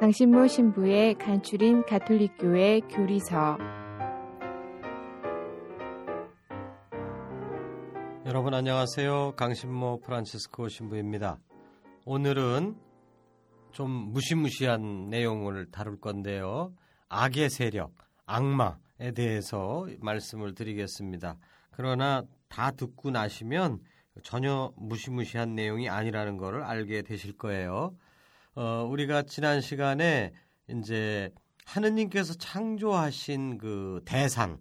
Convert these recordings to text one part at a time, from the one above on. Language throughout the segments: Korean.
강신모 신부의 간추린 가톨릭교회 교리서 여러분 안녕하세요. 강신모 프란치스코 신부입니다. 오늘은 좀 무시무시한 내용을 다룰 건데요. 악의 세력, 악마에 대해서 말씀을 드리겠습니다. 그러나 다 듣고 나시면 전혀 무시무시한 내용이 아니라는 것을 알게 되실 거예요. 어, 우리가 지난 시간에 이제 하느님께서 창조하신 그 대상,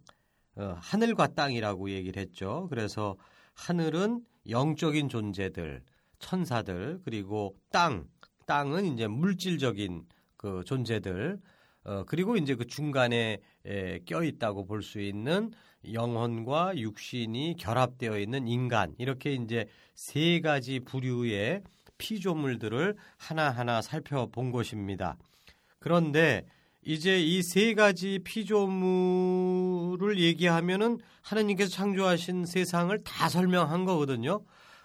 어, 하늘과 땅이라고 얘기를 했죠. 그래서 하늘은 영적인 존재들, 천사들, 그리고 땅, 땅은 이제 물질적인 그 존재들, 어, 그리고 이제 그 중간에 에, 껴 있다고 볼 수 있는 영혼과 육신이 결합되어 있는 인간, 이렇게 이제 세 가지 부류의 피조물들을 하나하나 살펴본 것입니다. 그런데 이제 이 세 가지 피조물을 얘기하면은 하나님께서 창조하신 세상을 다 설명한 거거든요.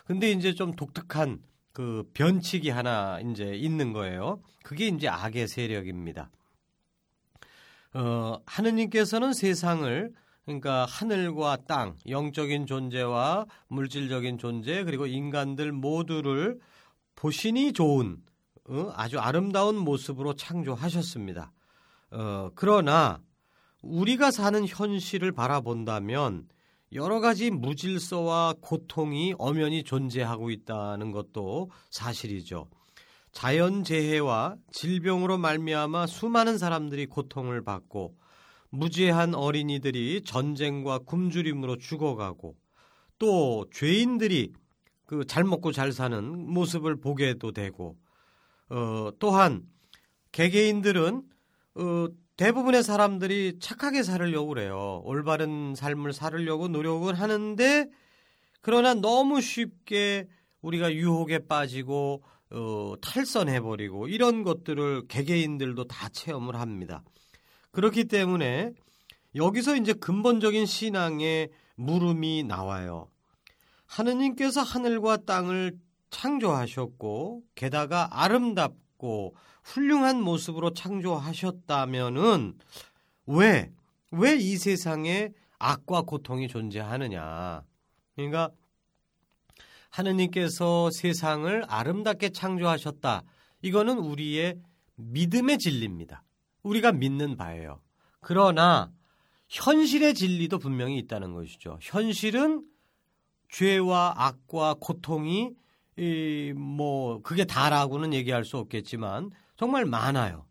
근데 이제 좀 독특한 그 변칙이 하나 이제 있는 거예요. 그게 이제 악의 세력입니다. 어, 하느님께서는 세상을 그러니까 하늘과 땅, 영적인 존재와 물질적인 존재, 그리고 인간들 모두를 보신이 좋은 어, 아주 아름다운 모습으로 창조하셨습니다. 어, 그러나 우리가 사는 현실을 바라본다면 여러 가지 무질서와 고통이 엄연히 존재하고 있다는 것도 사실이죠. 자연 재해와 질병으로 말미암아 수많은 사람들이 고통을 받고 무죄한 어린이들이 전쟁과 굶주림으로 죽어가고 또 죄인들이 그 잘 먹고 잘 사는 모습을 보게도 되고 어, 또한 개개인들은 어, 대부분의 사람들이 착하게 살으려고 그래요. 올바른 삶을 살으려고 노력을 하는데 그러나 너무 쉽게 우리가 유혹에 빠지고 어, 탈선해버리고 이런 것들을 개개인들도 다 체험을 합니다. 그렇기 때문에 여기서 이제 근본적인 신앙의 물음이 나와요. 하느님께서 하늘과 땅을 창조하셨고 게다가 아름답고 훌륭한 모습으로 창조하셨다면은 왜 왜 이 세상에 악과 고통이 존재하느냐? 그러니까 하느님께서 세상을 아름답게 창조하셨다. 이거는 우리의 믿음의 진리입니다. 우리가 믿는 바예요. 그러나 현실의 진리도 분명히 있다는 것이죠. 현실은 죄와 악과 고통이 이, 뭐 그게 다라고는 얘기할 수 없겠지만 정말 많아요.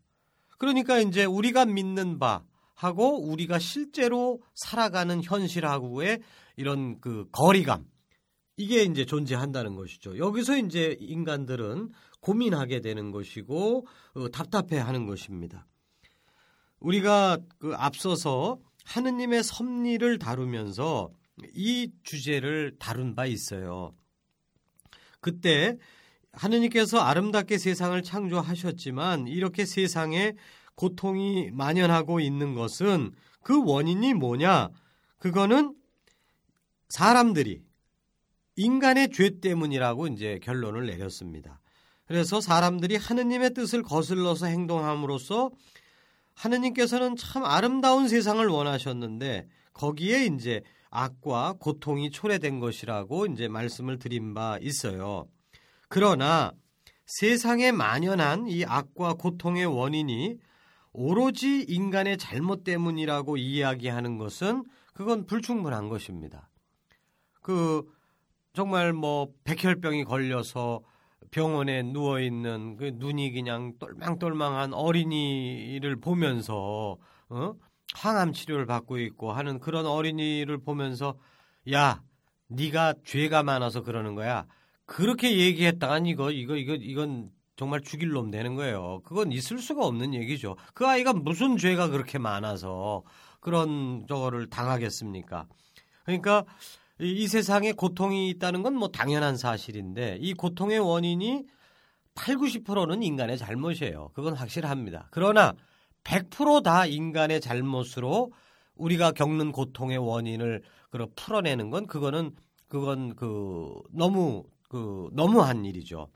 그러니까 이제 우리가 믿는 바 하고 우리가 실제로 살아가는 현실하고의 이런 그 거리감 이게 이제 존재한다는 것이죠. 여기서 이제 인간들은 고민하게 되는 것이고 어, 답답해하는 것입니다. 우리가 그 앞서서 하느님의 섭리를 다루면서 이 주제를 다룬 바 있어요. 그때 하느님께서 아름답게 세상을 창조하셨지만 이렇게 세상에 고통이 만연하고 있는 것은 그 원인이 뭐냐? 그거는 사람들이 인간의 죄 때문이라고 이제 결론을 내렸습니다. 그래서 사람들이 하느님의 뜻을 거슬러서 행동함으로써 하느님께서는 참 아름다운 세상을 원하셨는데 거기에 이제 악과 고통이 초래된 것이라고 이제 말씀을 드린 바 있어요. 그러나 세상에 만연한 이 악과 고통의 원인이 오로지 인간의 잘못 때문이라고 이야기하는 것은 그건 불충분한 것입니다. 그 정말 뭐 백혈병이 걸려서 병원에 누워 있는 그 눈이 그냥 똘망똘망한 어린이를 보면서 어? 항암 치료를 받고 있고 하는 그런 어린이를 보면서 야 네가 죄가 많아서 그러는 거야. 그렇게 얘기했다간 이거 이거 이거 이건 정말 죽일 놈 되는 거예요. 그건 있을 수가 없는 얘기죠. 그 아이가 무슨 죄가 그렇게 많아서 그런 저거를 당하겠습니까? 그러니까 이, 이 세상에 고통이 있다는 건 뭐 당연한 사실인데 이 고통의 원인이 8, 90%는 인간의 잘못이에요. 그건 확실합니다. 그러나 100%다 인간의 잘못으로 우리가 겪는 고통의 원인을 그러 풀어내는 건 그거는 그건 그 너무 그 너무한 일이죠.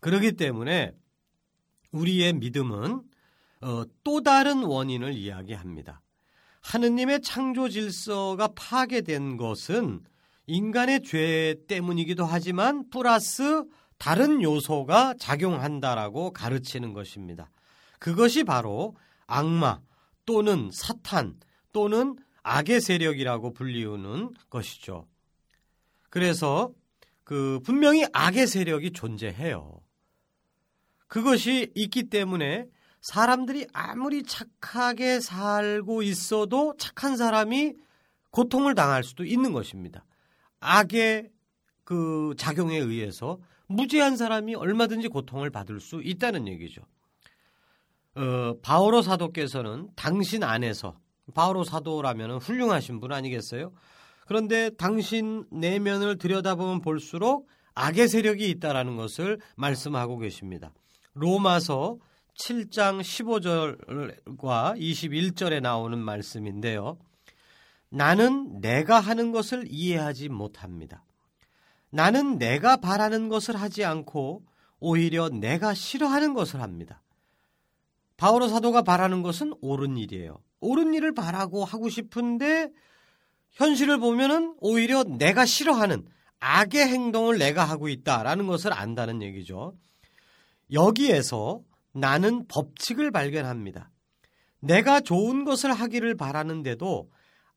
그렇기 때문에 우리의 믿음은 어, 또 다른 원인을 이야기합니다. 하느님의 창조 질서가 파괴된 것은 인간의 죄 때문이기도 하지만 플러스 다른 요소가 작용한다라고 가르치는 것입니다. 그것이 바로 악마 또는 사탄 또는 악의 세력이라고 불리우는 것이죠. 그래서 그 분명히 악의 세력이 존재해요. 그것이 있기 때문에 사람들이 아무리 착하게 살고 있어도 착한 사람이 고통을 당할 수도 있는 것입니다. 악의 그 작용에 의해서 무죄한 사람이 얼마든지 고통을 받을 수 있다는 얘기죠. 어, 바오로 사도께서는 당신 안에서 바오로 사도라면 훌륭하신 분 아니겠어요? 그런데 당신 내면을 들여다보면 볼수록 악의 세력이 있다라는 것을 말씀하고 계십니다. 로마서 7장 15절과 21절에 나오는 말씀인데요. 나는 내가 하는 것을 이해하지 못합니다. 나는 내가 바라는 것을 하지 않고 오히려 내가 싫어하는 것을 합니다. 바오로 사도가 바라는 것은 옳은 일이에요. 옳은 일을 바라고 하고 싶은데 현실을 보면은 오히려 내가 싫어하는 악의 행동을 내가 하고 있다라는 것을 안다는 얘기죠. 여기에서 나는 법칙을 발견합니다. 내가 좋은 것을 하기를 바라는데도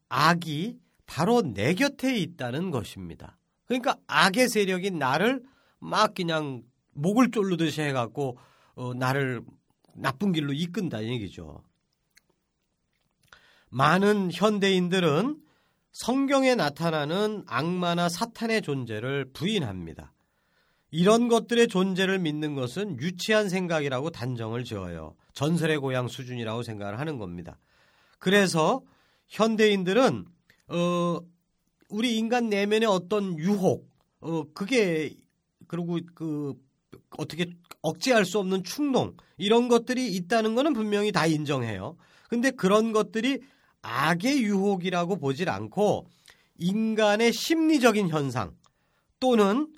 악이 바로 내 곁에 있다는 것입니다. 그러니까 악의 세력이 나를 막 그냥 목을 졸르듯이 해갖고 어, 나를 나쁜 길로 이끈다 얘기죠. 많은 현대인들은 성경에 나타나는 악마나 사탄의 존재를 부인합니다. 이런 것들의 존재를 믿는 것은 유치한 생각이라고 단정을 지어요. 전설의 고향 수준이라고 생각을 하는 겁니다. 그래서 현대인들은 어 우리 인간 내면의 어떤 유혹 어 그게 그리고 그 어떻게 억제할 수 없는 충동 이런 것들이 있다는 것은 분명히 다 인정해요. 근데 그런 것들이 악의 유혹이라고 보질 않고 인간의 심리적인 현상 또는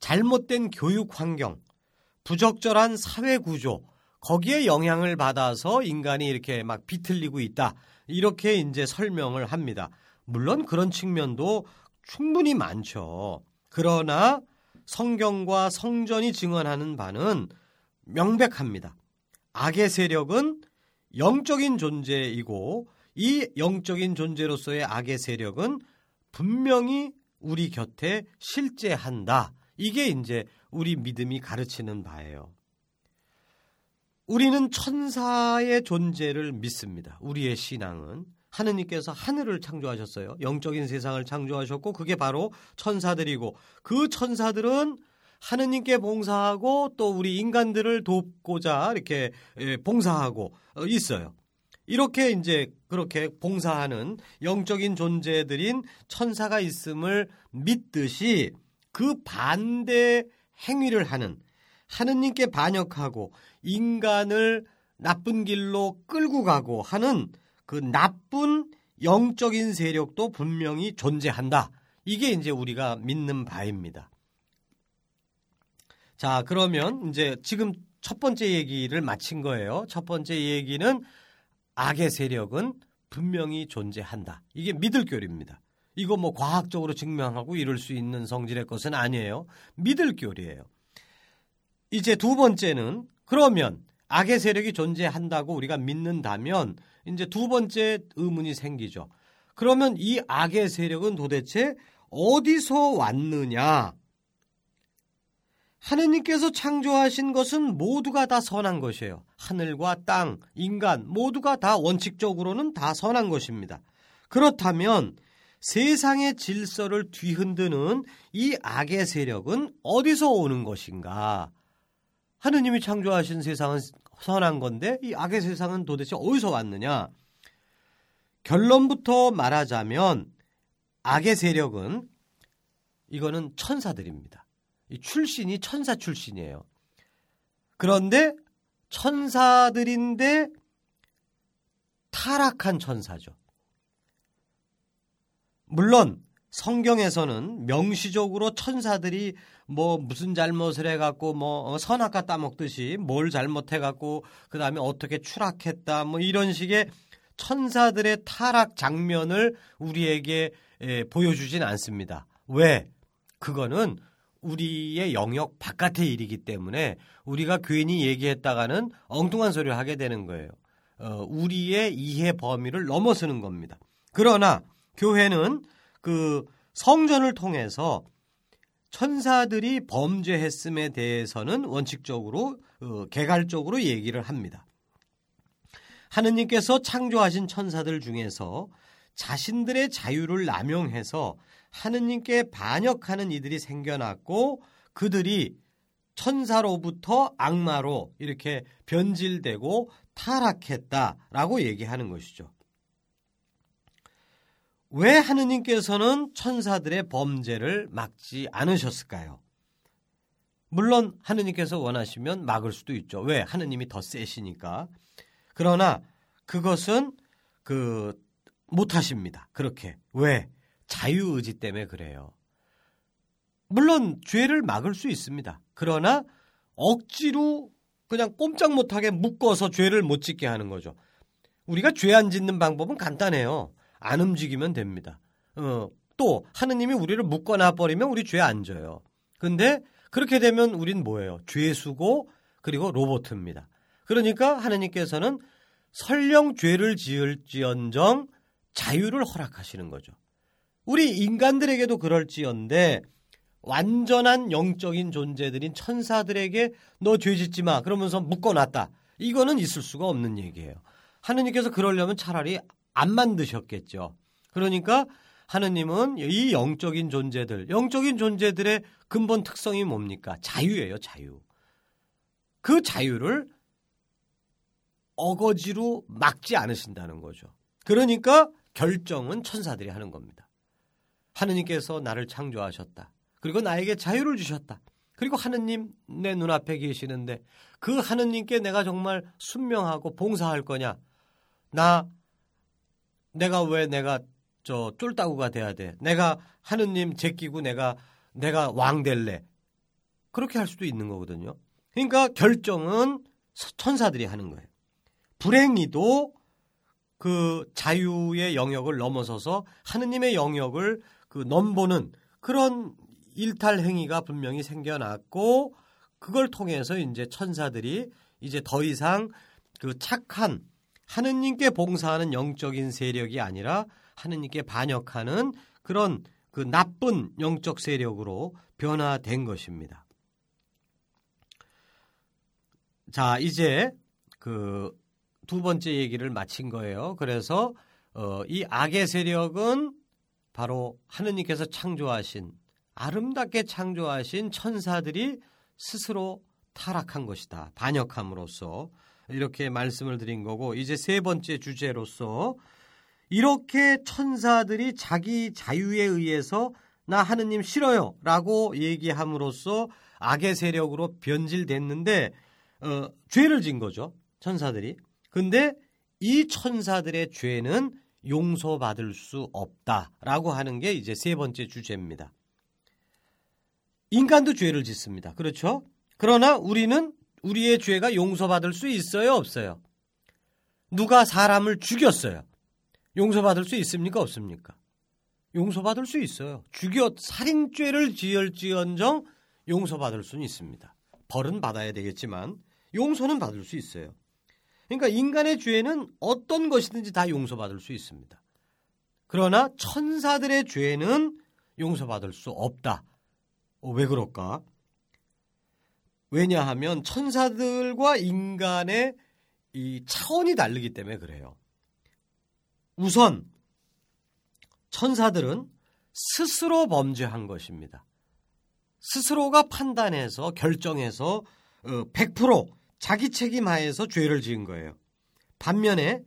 잘못된 교육 환경, 부적절한 사회 구조, 거기에 영향을 받아서 인간이 이렇게 막 비틀리고 있다. 이렇게 이제 설명을 합니다. 물론 그런 측면도 충분히 많죠. 그러나 성경과 성전이 증언하는 바는 명백합니다. 악의 세력은 영적인 존재이고 이 영적인 존재로서의 악의 세력은 분명히 우리 곁에 실제한다. 이게 이제 우리 믿음이 가르치는 바예요. 우리는 천사의 존재를 믿습니다. 우리의 신앙은 하느님께서 하늘을 창조하셨어요. 영적인 세상을 창조하셨고 그게 바로 천사들이고 그 천사들은 하느님께 봉사하고 또 우리 인간들을 돕고자 이렇게 예, 봉사하고 어, 있어요. 이렇게 이제 그렇게 봉사하는 영적인 존재들인 천사가 있음을 믿듯이 그 반대 행위를 하는 하느님께 반역하고 인간을 나쁜 길로 끌고 가고 하는 그 나쁜 영적인 세력도 분명히 존재한다. 이게 이제 우리가 믿는 바입니다. 자, 그러면 이제 지금 첫 번째 얘기를 마친 거예요. 첫 번째 얘기는 악의 세력은 분명히 존재한다. 이게 믿을 교리입니다. 이거 뭐 과학적으로 증명하고 이룰 수 있는 성질의 것은 아니에요. 믿을 교리예요. 이제 두 번째는 그러면 악의 세력이 존재한다고 우리가 믿는다면 이제 두 번째 의문이 생기죠. 그러면 이 악의 세력은 도대체 어디서 왔느냐? 하느님께서 창조하신 것은 모두가 다 선한 것이에요. 하늘과 땅, 인간 모두가 다 원칙적으로는 다 선한 것입니다. 그렇다면 세상의 질서를 뒤흔드는 이 악의 세력은 어디서 오는 것인가? 하느님이 창조하신 세상은 선한 건데 이 악의 세상은 도대체 어디서 왔느냐? 결론부터 말하자면 악의 세력은 이거는 천사들입니다. 출신이 천사 출신이에요. 그런데 천사들인데 타락한 천사죠. 물론 성경에서는 명시적으로 천사들이 뭐 무슨 잘못을 해갖고 뭐 어, 선악과 따먹듯이 뭘 잘못해갖고 그 다음에 어떻게 추락했다 뭐 이런 식의 천사들의 타락 장면을 우리에게 보여주진 않습니다. 왜? 그거는 우리의 영역 바깥의 일이기 때문에 우리가 괜히 얘기했다가는 엉뚱한 소리를 하게 되는 거예요. 어, 우리의 이해 범위를 넘어서는 겁니다. 그러나 교회는 그 성전을 통해서 천사들이 범죄했음에 대해서는 원칙적으로 어, 개괄적으로 얘기를 합니다. 하느님께서 창조하신 천사들 중에서 자신들의 자유를 남용해서 하느님께 반역하는 이들이 생겨났고 그들이 천사로부터 악마로 이렇게 변질되고 타락했다라고 얘기하는 것이죠. 왜 하느님께서는 천사들의 범죄를 막지 않으셨을까요? 물론 하느님께서 원하시면 막을 수도 있죠. 왜? 하느님이 더 세시니까. 그러나 그것은 그 못하십니다. 그렇게. 왜? 자유의지 때문에 그래요. 물론 죄를 막을 수 있습니다. 그러나 억지로 그냥 꼼짝 못하게 묶어서 죄를 못 짓게 하는 거죠. 우리가 죄 안 짓는 방법은 간단해요. 안 움직이면 됩니다. 어, 또 하느님이 우리를 묶어놔 버리면 우리 죄 안 져요. 근데 그렇게 되면 우린 뭐예요? 죄수고 그리고 로봇입니다. 그러니까 하느님께서는 설령 죄를 지을지언정 자유를 허락하시는 거죠. 우리 인간들에게도 그럴지언데 완전한 영적인 존재들인 천사들에게 너 죄 짓지 마 그러면서 묶어놨다. 이거는 있을 수가 없는 얘기예요. 하느님께서 그러려면 차라리 안 만드셨겠죠. 그러니까 하느님은 이 영적인 존재들, 영적인 존재들의 근본 특성이 뭡니까? 자유예요, 자유. 그 자유를 어거지로 막지 않으신다는 거죠. 그러니까 결정은 천사들이 하는 겁니다. 하느님께서 나를 창조하셨다. 그리고 나에게 자유를 주셨다. 그리고 하느님 내 눈앞에 계시는데 그 하느님께 내가 정말 순명하고 봉사할 거냐? 나 내가 왜 내가 저 쫄따구가 돼야 돼? 내가 하느님 제끼고 내가 내가 왕 될래? 그렇게 할 수도 있는 거거든요. 그러니까 결정은 천사들이 하는 거예요. 불행히도 그 자유의 영역을 넘어서서 하느님의 영역을 그 넘보는 그런 일탈 행위가 분명히 생겨났고 그걸 통해서 이제 천사들이 이제 더 이상 그 착한 하느님께 봉사하는 영적인 세력이 아니라 하느님께 반역하는 그런 그 나쁜 영적 세력으로 변화된 것입니다. 자, 이제 그 두 번째 얘기를 마친 거예요. 그래서 어, 이 악의 세력은 바로 하느님께서 창조하신 아름답게 창조하신 천사들이 스스로 타락한 것이다. 반역함으로써 이렇게 말씀을 드린 거고 이제 세 번째 주제로서 이렇게 천사들이 자기 자유에 의해서 나 하느님 싫어요 라고 얘기함으로써 악의 세력으로 변질됐는데 어, 죄를 진 거죠 천사들이 근데 이 천사들의 죄는 용서받을 수 없다라고 하는 게 이제 세 번째 주제입니다. 인간도 죄를 짓습니다. 그렇죠? 그러나 우리는 우리의 죄가 용서받을 수 있어요, 없어요? 누가 사람을 죽였어요. 용서받을 수 있습니까, 없습니까? 용서받을 수 있어요. 죽여 살인죄를 지을지언정 용서받을 수는 있습니다. 벌은 받아야 되겠지만 용서는 받을 수 있어요. 그러니까 인간의 죄는 어떤 것이든지 다 용서받을 수 있습니다. 그러나 천사들의 죄는 용서받을 수 없다. 어, 왜 그럴까? 왜냐하면 천사들과 인간의 이 차원이 다르기 때문에 그래요. 우선 천사들은 스스로 범죄한 것입니다. 스스로가 판단해서 결정해서 100% 어, 자기 책임하에서 죄를 지은 거예요. 반면에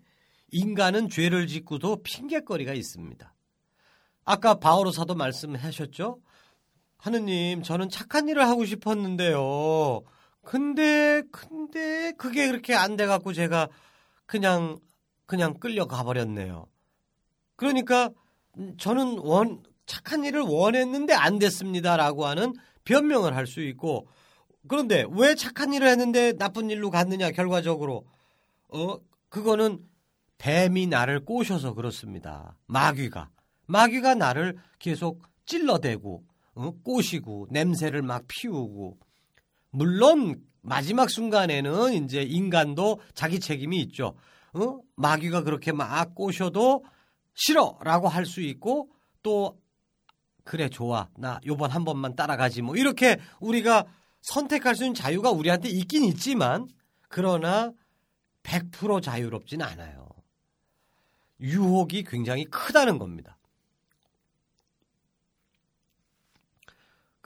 인간은 죄를 짓고도 핑계거리가 있습니다. 아까 바오로 사도 말씀하셨죠? 하느님, 저는 착한 일을 하고 싶었는데요. 근데, 근데, 그게 그렇게 안 돼갖고 제가 그냥, 그냥 끌려가 버렸네요. 그러니까, 저는 원, 착한 일을 원했는데 안 됐습니다라고 하는 변명을 할 수 있고, 그런데 왜 착한 일을 했는데 나쁜 일로 갔느냐, 결과적으로. 어, 그거는 뱀이 나를 꼬셔서 그렇습니다. 마귀가. 마귀가 나를 계속 찔러대고, 어? 꼬시고, 냄새를 막 피우고. 물론, 마지막 순간에는 이제 인간도 자기 책임이 있죠. 어? 마귀가 그렇게 막 꼬셔도 싫어! 라고 할 수 있고, 또, 그래, 좋아. 나 요번 한 번만 따라가지. 뭐, 이렇게 우리가 선택할 수 있는 자유가 우리한테 있긴 있지만, 그러나 100% 자유롭진 않아요. 유혹이 굉장히 크다는 겁니다.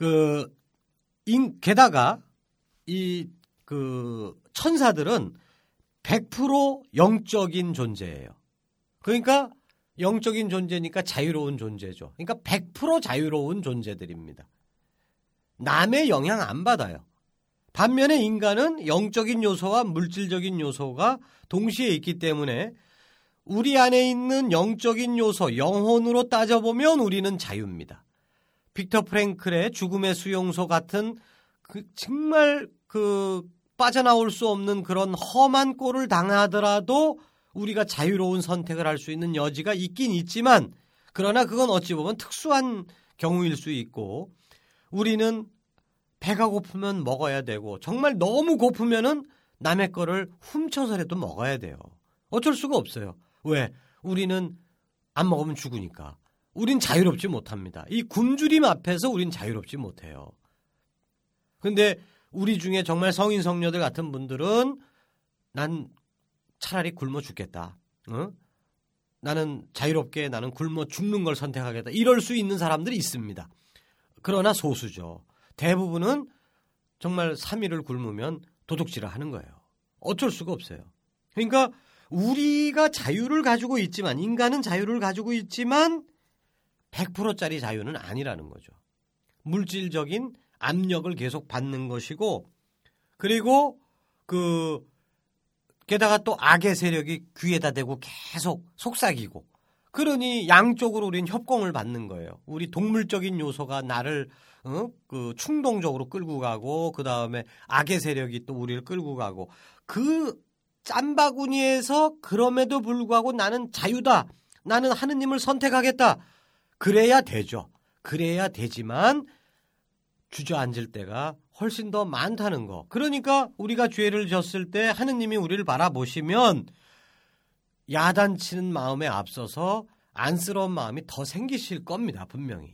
그, 인, 게다가 이 그 천사들은 100% 영적인 존재예요. 그러니까 영적인 존재니까 자유로운 존재죠. 그러니까 100% 자유로운 존재들입니다. 남의 영향 안 받아요. 반면에 인간은 영적인 요소와 물질적인 요소가 동시에 있기 때문에 우리 안에 있는 영적인 요소, 영혼으로 따져보면 우리는 자유입니다. 빅터 프랭클의 죽음의 수용소 같은 그 정말 그 빠져나올 수 없는 그런 험한 꼴을 당하더라도 우리가 자유로운 선택을 할 수 있는 여지가 있긴 있지만 그러나 그건 어찌 보면 특수한 경우일 수 있고 우리는 배가 고프면 먹어야 되고 정말 너무 고프면은 남의 거를 훔쳐서라도 먹어야 돼요. 어쩔 수가 없어요. 왜? 우리는 안 먹으면 죽으니까. 우린 자유롭지 못합니다. 이 굶주림 앞에서 우린 자유롭지 못해요. 근데 우리 중에 정말 성인 성녀들 같은 분들은 난 차라리 굶어 죽겠다. 어? 나는 자유롭게 나는 굶어 죽는 걸 선택하겠다. 이럴 수 있는 사람들이 있습니다. 그러나 소수죠. 대부분은 정말 3일을 굶으면 도둑질을 하는 거예요. 어쩔 수가 없어요. 그러니까 우리가 자유를 가지고 있지만 인간은 자유를 가지고 있지만 100%짜리 자유는 아니라는 거죠. 물질적인 압력을 계속 받는 것이고 그리고 그 게다가 또 악의 세력이 귀에다 대고 계속 속삭이고 그러니 양쪽으로 우리는 협공을 받는 거예요. 우리 동물적인 요소가 나를 어? 그 충동적으로 끌고 가고 그 다음에 악의 세력이 또 우리를 끌고 가고 그 짬바구니에서 그럼에도 불구하고 나는 자유다. 나는 하느님을 선택하겠다. 그래야 되죠. 그래야 되지만 주저앉을 때가 훨씬 더 많다는 거. 그러니까 우리가 죄를 졌을 때 하느님이 우리를 바라보시면 야단치는 마음에 앞서서 안쓰러운 마음이 더 생기실 겁니다. 분명히.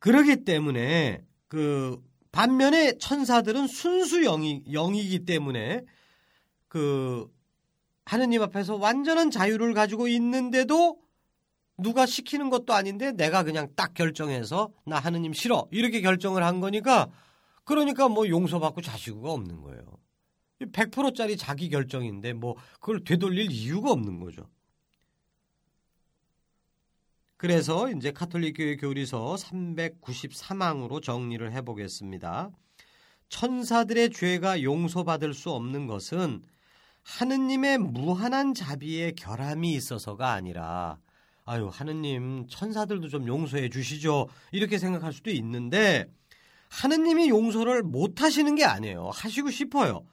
그러기 때문에 그 반면에 천사들은 순수 영이, 영이기 때문에 그 하느님 앞에서 완전한 자유를 가지고 있는데도 누가 시키는 것도 아닌데 내가 그냥 딱 결정해서 나 하느님 싫어 이렇게 결정을 한 거니까 그러니까 뭐 용서받고 자시구가 없는 거예요. 100%짜리 자기 결정인데 뭐 그걸 되돌릴 이유가 없는 거죠. 그래서 이제 카톨릭 교회 교리서 393항으로 정리를 해 보겠습니다. 천사들의 죄가 용서받을 수 없는 것은 하느님의 무한한 자비의 결함이 있어서가 아니라 아유 하느님 천사들도 좀 용서해 주시죠. 이렇게 생각할 수도 있는데 하느님이 용서를 못 하시는 게 아니에요. 하시고 싶어요.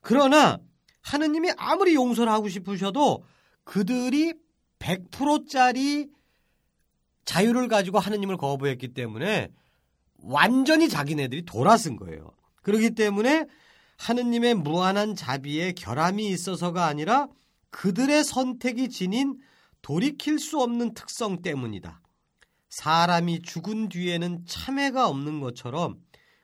그러나 하느님이 아무리 용서를 하고 싶으셔도 그들이 100%짜리 자유를 가지고 하느님을 거부했기 때문에 완전히 자기네들이 돌아선 거예요. 그렇기 때문에 하느님의 무한한 자비에 결함이 있어서가 아니라 그들의 선택이 지닌 돌이킬 수 없는 특성 때문이다. 사람이 죽은 뒤에는 참회가 없는 것처럼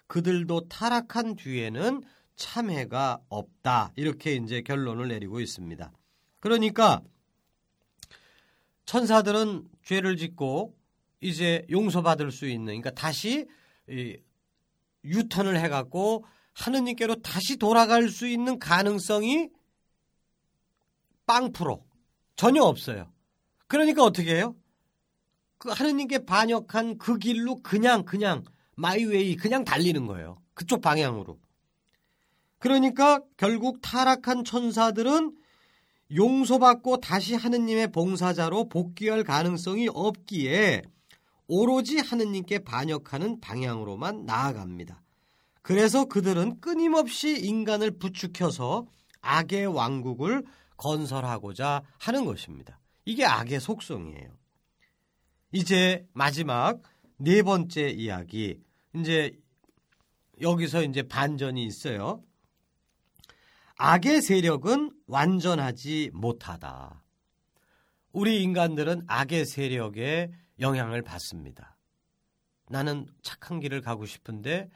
그들도 타락한 뒤에는 참회가 없다. 이렇게 이제 결론을 내리고 있습니다. 그러니까 천사들은 죄를 짓고 이제 용서받을 수 있는 그러니까 다시 유턴을 해 갖고 하느님께로 다시 돌아갈 수 있는 가능성이 빵 프로 전혀 없어요. 그러니까 어떻게 해요? 그 하느님께 반역한 그 길로 그냥 그냥 마이웨이 그냥 달리는 거예요. 그쪽 방향으로. 그러니까 결국 타락한 천사들은 용서받고 다시 하느님의 봉사자로 복귀할 가능성이 없기에 오로지 하느님께 반역하는 방향으로만 나아갑니다. 그래서 그들은 끊임없이 인간을 부추켜서 악의 왕국을 건설하고자 하는 것입니다. 이게 악의 속성이에요. 이제 마지막 네 번째 이야기. 이제 여기서 이제 반전이 있어요. 악의 세력은 완전하지 못하다. 우리 인간들은 악의 세력에 영향을 받습니다. 나는 착한 길을 가고 싶은데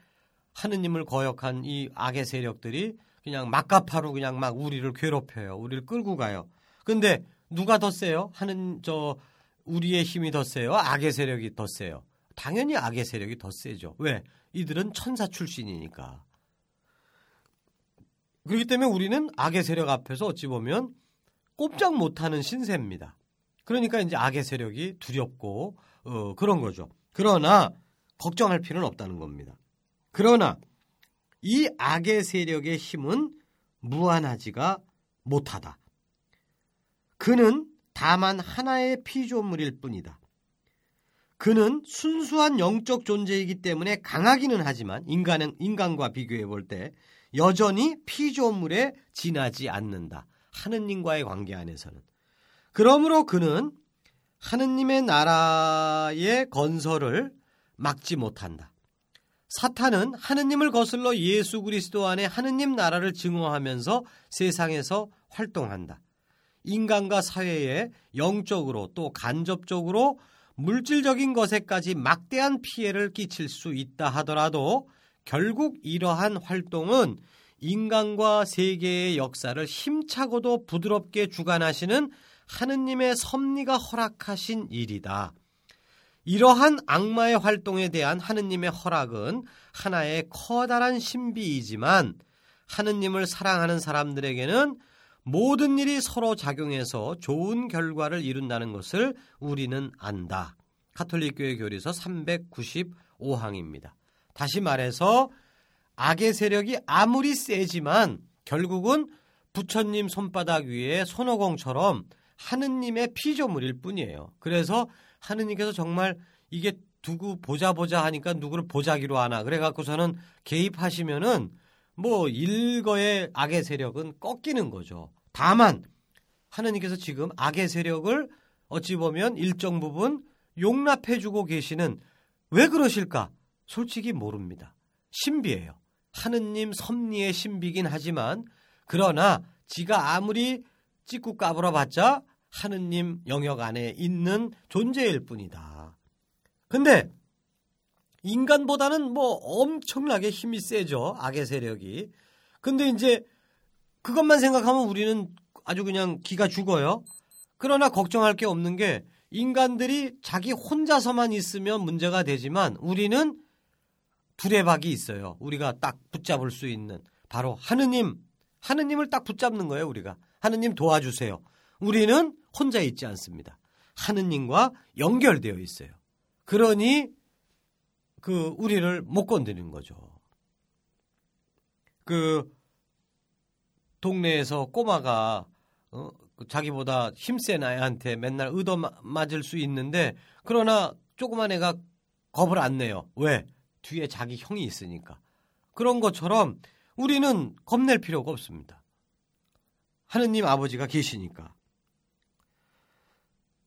하느님을 거역한 이 악의 세력들이 그냥 막가파로 그냥 막 우리를 괴롭혀요. 우리를 끌고 가요. 근데 누가 더 세요? 하는 저 우리의 힘이 더 세요? 악의 세력이 더 세요? 당연히 악의 세력이 더 세죠. 왜? 이들은 천사 출신이니까. 그렇기 때문에 우리는 악의 세력 앞에서 어찌 보면 꼼짝 못하는 신세입니다. 그러니까 이제 악의 세력이 두렵고 어, 그런 거죠. 그러나 걱정할 필요는 없다는 겁니다. 그러나 이 악의 세력의 힘은 무한하지가 못하다. 그는 다만 하나의 피조물일 뿐이다. 그는 순수한 영적 존재이기 때문에 강하기는 하지만 인간은 인간과 비교해 볼 때 여전히 피조물에 지나지 않는다. 하느님과의 관계 안에서는. 그러므로 그는 하느님의 나라의 건설을 막지 못한다. 사탄은 하느님을 거슬러 예수 그리스도 안에 하느님 나라를 증오하면서 세상에서 활동한다. 인간과 사회에 영적으로 또 간접적으로 물질적인 것에까지 막대한 피해를 끼칠 수 있다 하더라도 결국 이러한 활동은 인간과 세계의 역사를 힘차고도 부드럽게 주관하시는 하느님의 섭리가 허락하신 일이다. 이러한 악마의 활동에 대한 하느님의 허락은 하나의 커다란 신비이지만 하느님을 사랑하는 사람들에게는 모든 일이 서로 작용해서 좋은 결과를 이룬다는 것을 우리는 안다. 카톨릭교회 교리서 395항입니다. 다시 말해서 악의 세력이 아무리 세지만 결국은 부처님 손바닥 위에 손오공처럼 하느님의 피조물일 뿐이에요. 그래서 하느님께서 정말 이게 두고 보자 보자 하니까 누구를 보자기로 하나 그래갖고서는 개입하시면은 뭐 일거의 악의 세력은 꺾이는 거죠. 다만 하느님께서 지금 악의 세력을 어찌 보면 일정 부분 용납해 주고 계시는 왜 그러실까? 솔직히 모릅니다. 신비예요. 하느님 섭리의 신비긴 하지만 그러나 지가 아무리 찍고 까불어 봤자 하느님 영역 안에 있는 존재일 뿐이다. 근데 인간보다는 뭐 엄청나게 힘이 세죠. 악의 세력이. 근데 이제 그것만 생각하면 우리는 아주 그냥 기가 죽어요. 그러나 걱정할 게 없는 게 인간들이 자기 혼자서만 있으면 문제가 되지만 우리는 두레박이 있어요. 우리가 딱 붙잡을 수 있는 바로 하느님, 하느님을 딱 붙잡는 거예요. 우리가 하느님 도와주세요. 우리는 혼자 있지 않습니다. 하느님과 연결되어 있어요. 그러니 그 우리를 못 건드리는 거죠. 그 동네에서 꼬마가 어, 그 자기보다 힘센 아이한테 맨날 의도 맞을 수 있는데 그러나 조그만 애가 겁을 안 내요. 왜? 뒤에 자기 형이 있으니까. 그런 것처럼 우리는 겁낼 필요가 없습니다. 하느님 아버지가 계시니까.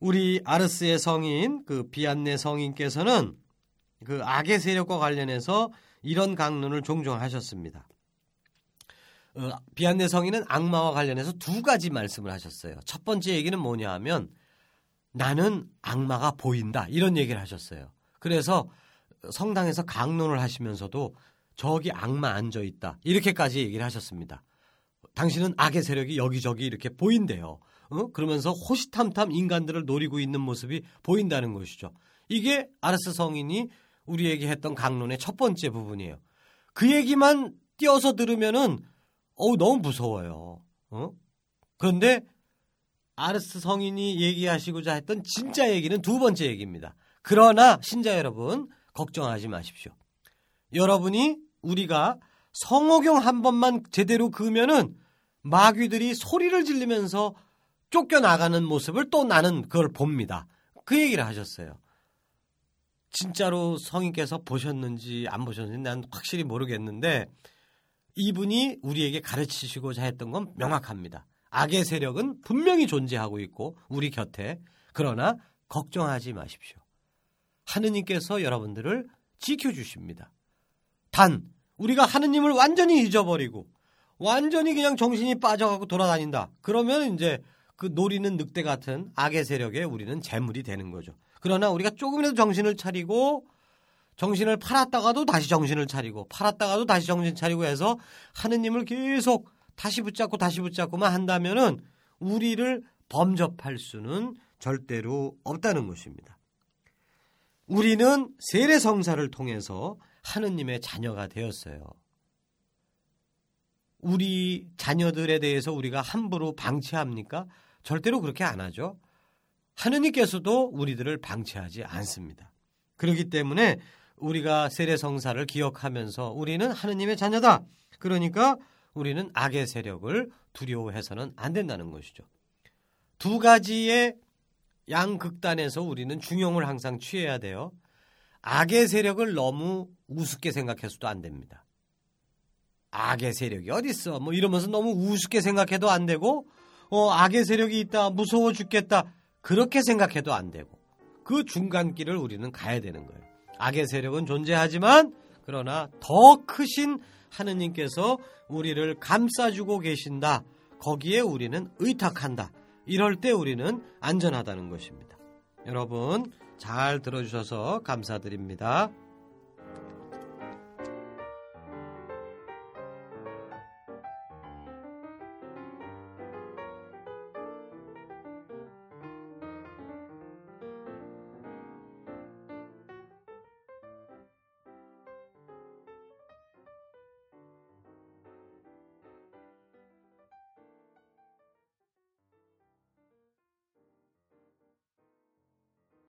우리 아르스의 성인 그 비안네 성인께서는 그 악의 세력과 관련해서 이런 강론을 종종 하셨습니다. 어, 비안내 성인은 악마와 관련해서 두 가지 말씀을 하셨어요. 첫 번째 얘기는 뭐냐 하면 나는 악마가 보인다 이런 얘기를 하셨어요. 그래서 성당에서 강론을 하시면서도 저기 악마 앉아 있다 이렇게까지 얘기를 하셨습니다. 당신은 악의 세력이 여기저기 이렇게 보인대요. 어? 그러면서 호시탐탐 인간들을 노리고 있는 모습이 보인다는 것이죠. 이게 아르스 성인이 우리에게 했던 강론의 첫 번째 부분이에요. 그 얘기만 띄어서 들으면은 어우 너무 무서워요. 어? 그런데 아르스 성인이 얘기하시고자 했던 진짜 얘기는 두 번째 얘기입니다. 그러나 신자 여러분 걱정하지 마십시오. 여러분이 우리가 성호경 한 번만 제대로 그으면은 마귀들이 소리를 지르면서 쫓겨나가는 모습을 또 나는 그걸 봅니다. 그 얘기를 하셨어요. 진짜로 성인께서 보셨는지 안 보셨는지 난 확실히 모르겠는데 이분이 우리에게 가르치시고자 했던 건 명확합니다. 악의 세력은 분명히 존재하고 있고 우리 곁에 그러나 걱정하지 마십시오. 하느님께서 여러분들을 지켜주십니다. 단 우리가 하느님을 완전히 잊어버리고 완전히 그냥 정신이 빠져가고 돌아다닌다. 그러면 이제 그 노리는 늑대 같은 악의 세력에 우리는 재물이 되는 거죠. 그러나 우리가 조금이라도 정신을 차리고 정신을 팔았다가도 다시 정신을 차리고 팔았다가도 다시 정신 차리고 해서 하느님을 계속 다시 붙잡고 다시 붙잡고만 한다면은 우리를 범접할 수는 절대로 없다는 것입니다. 우리는 세례 성사를 통해서 하느님의 자녀가 되었어요. 우리 자녀들에 대해서 우리가 함부로 방치합니까? 절대로 그렇게 안 하죠. 하느님께서도 우리들을 방치하지 않습니다. 그렇기 때문에 우리가 세례 성사를 기억하면서 우리는 하느님의 자녀다. 그러니까 우리는 악의 세력을 두려워해서는 안 된다는 것이죠. 두 가지의 양극단에서 우리는 중용을 항상 취해야 돼요. 악의 세력을 너무 우습게 생각해서도 안 됩니다. 악의 세력이 어딨어? 뭐 이러면서 너무 우습게 생각해도 안 되고, 어, 악의 세력이 있다, 무서워 죽겠다. 그렇게 생각해도 안 되고, 그 중간길을 우리는 가야 되는 거예요. 악의 세력은 존재하지만, 그러나 더 크신 하느님께서 우리를 감싸주고 계신다. 거기에 우리는 의탁한다. 이럴 때 우리는 안전하다는 것입니다. 여러분, 잘 들어주셔서 감사드립니다.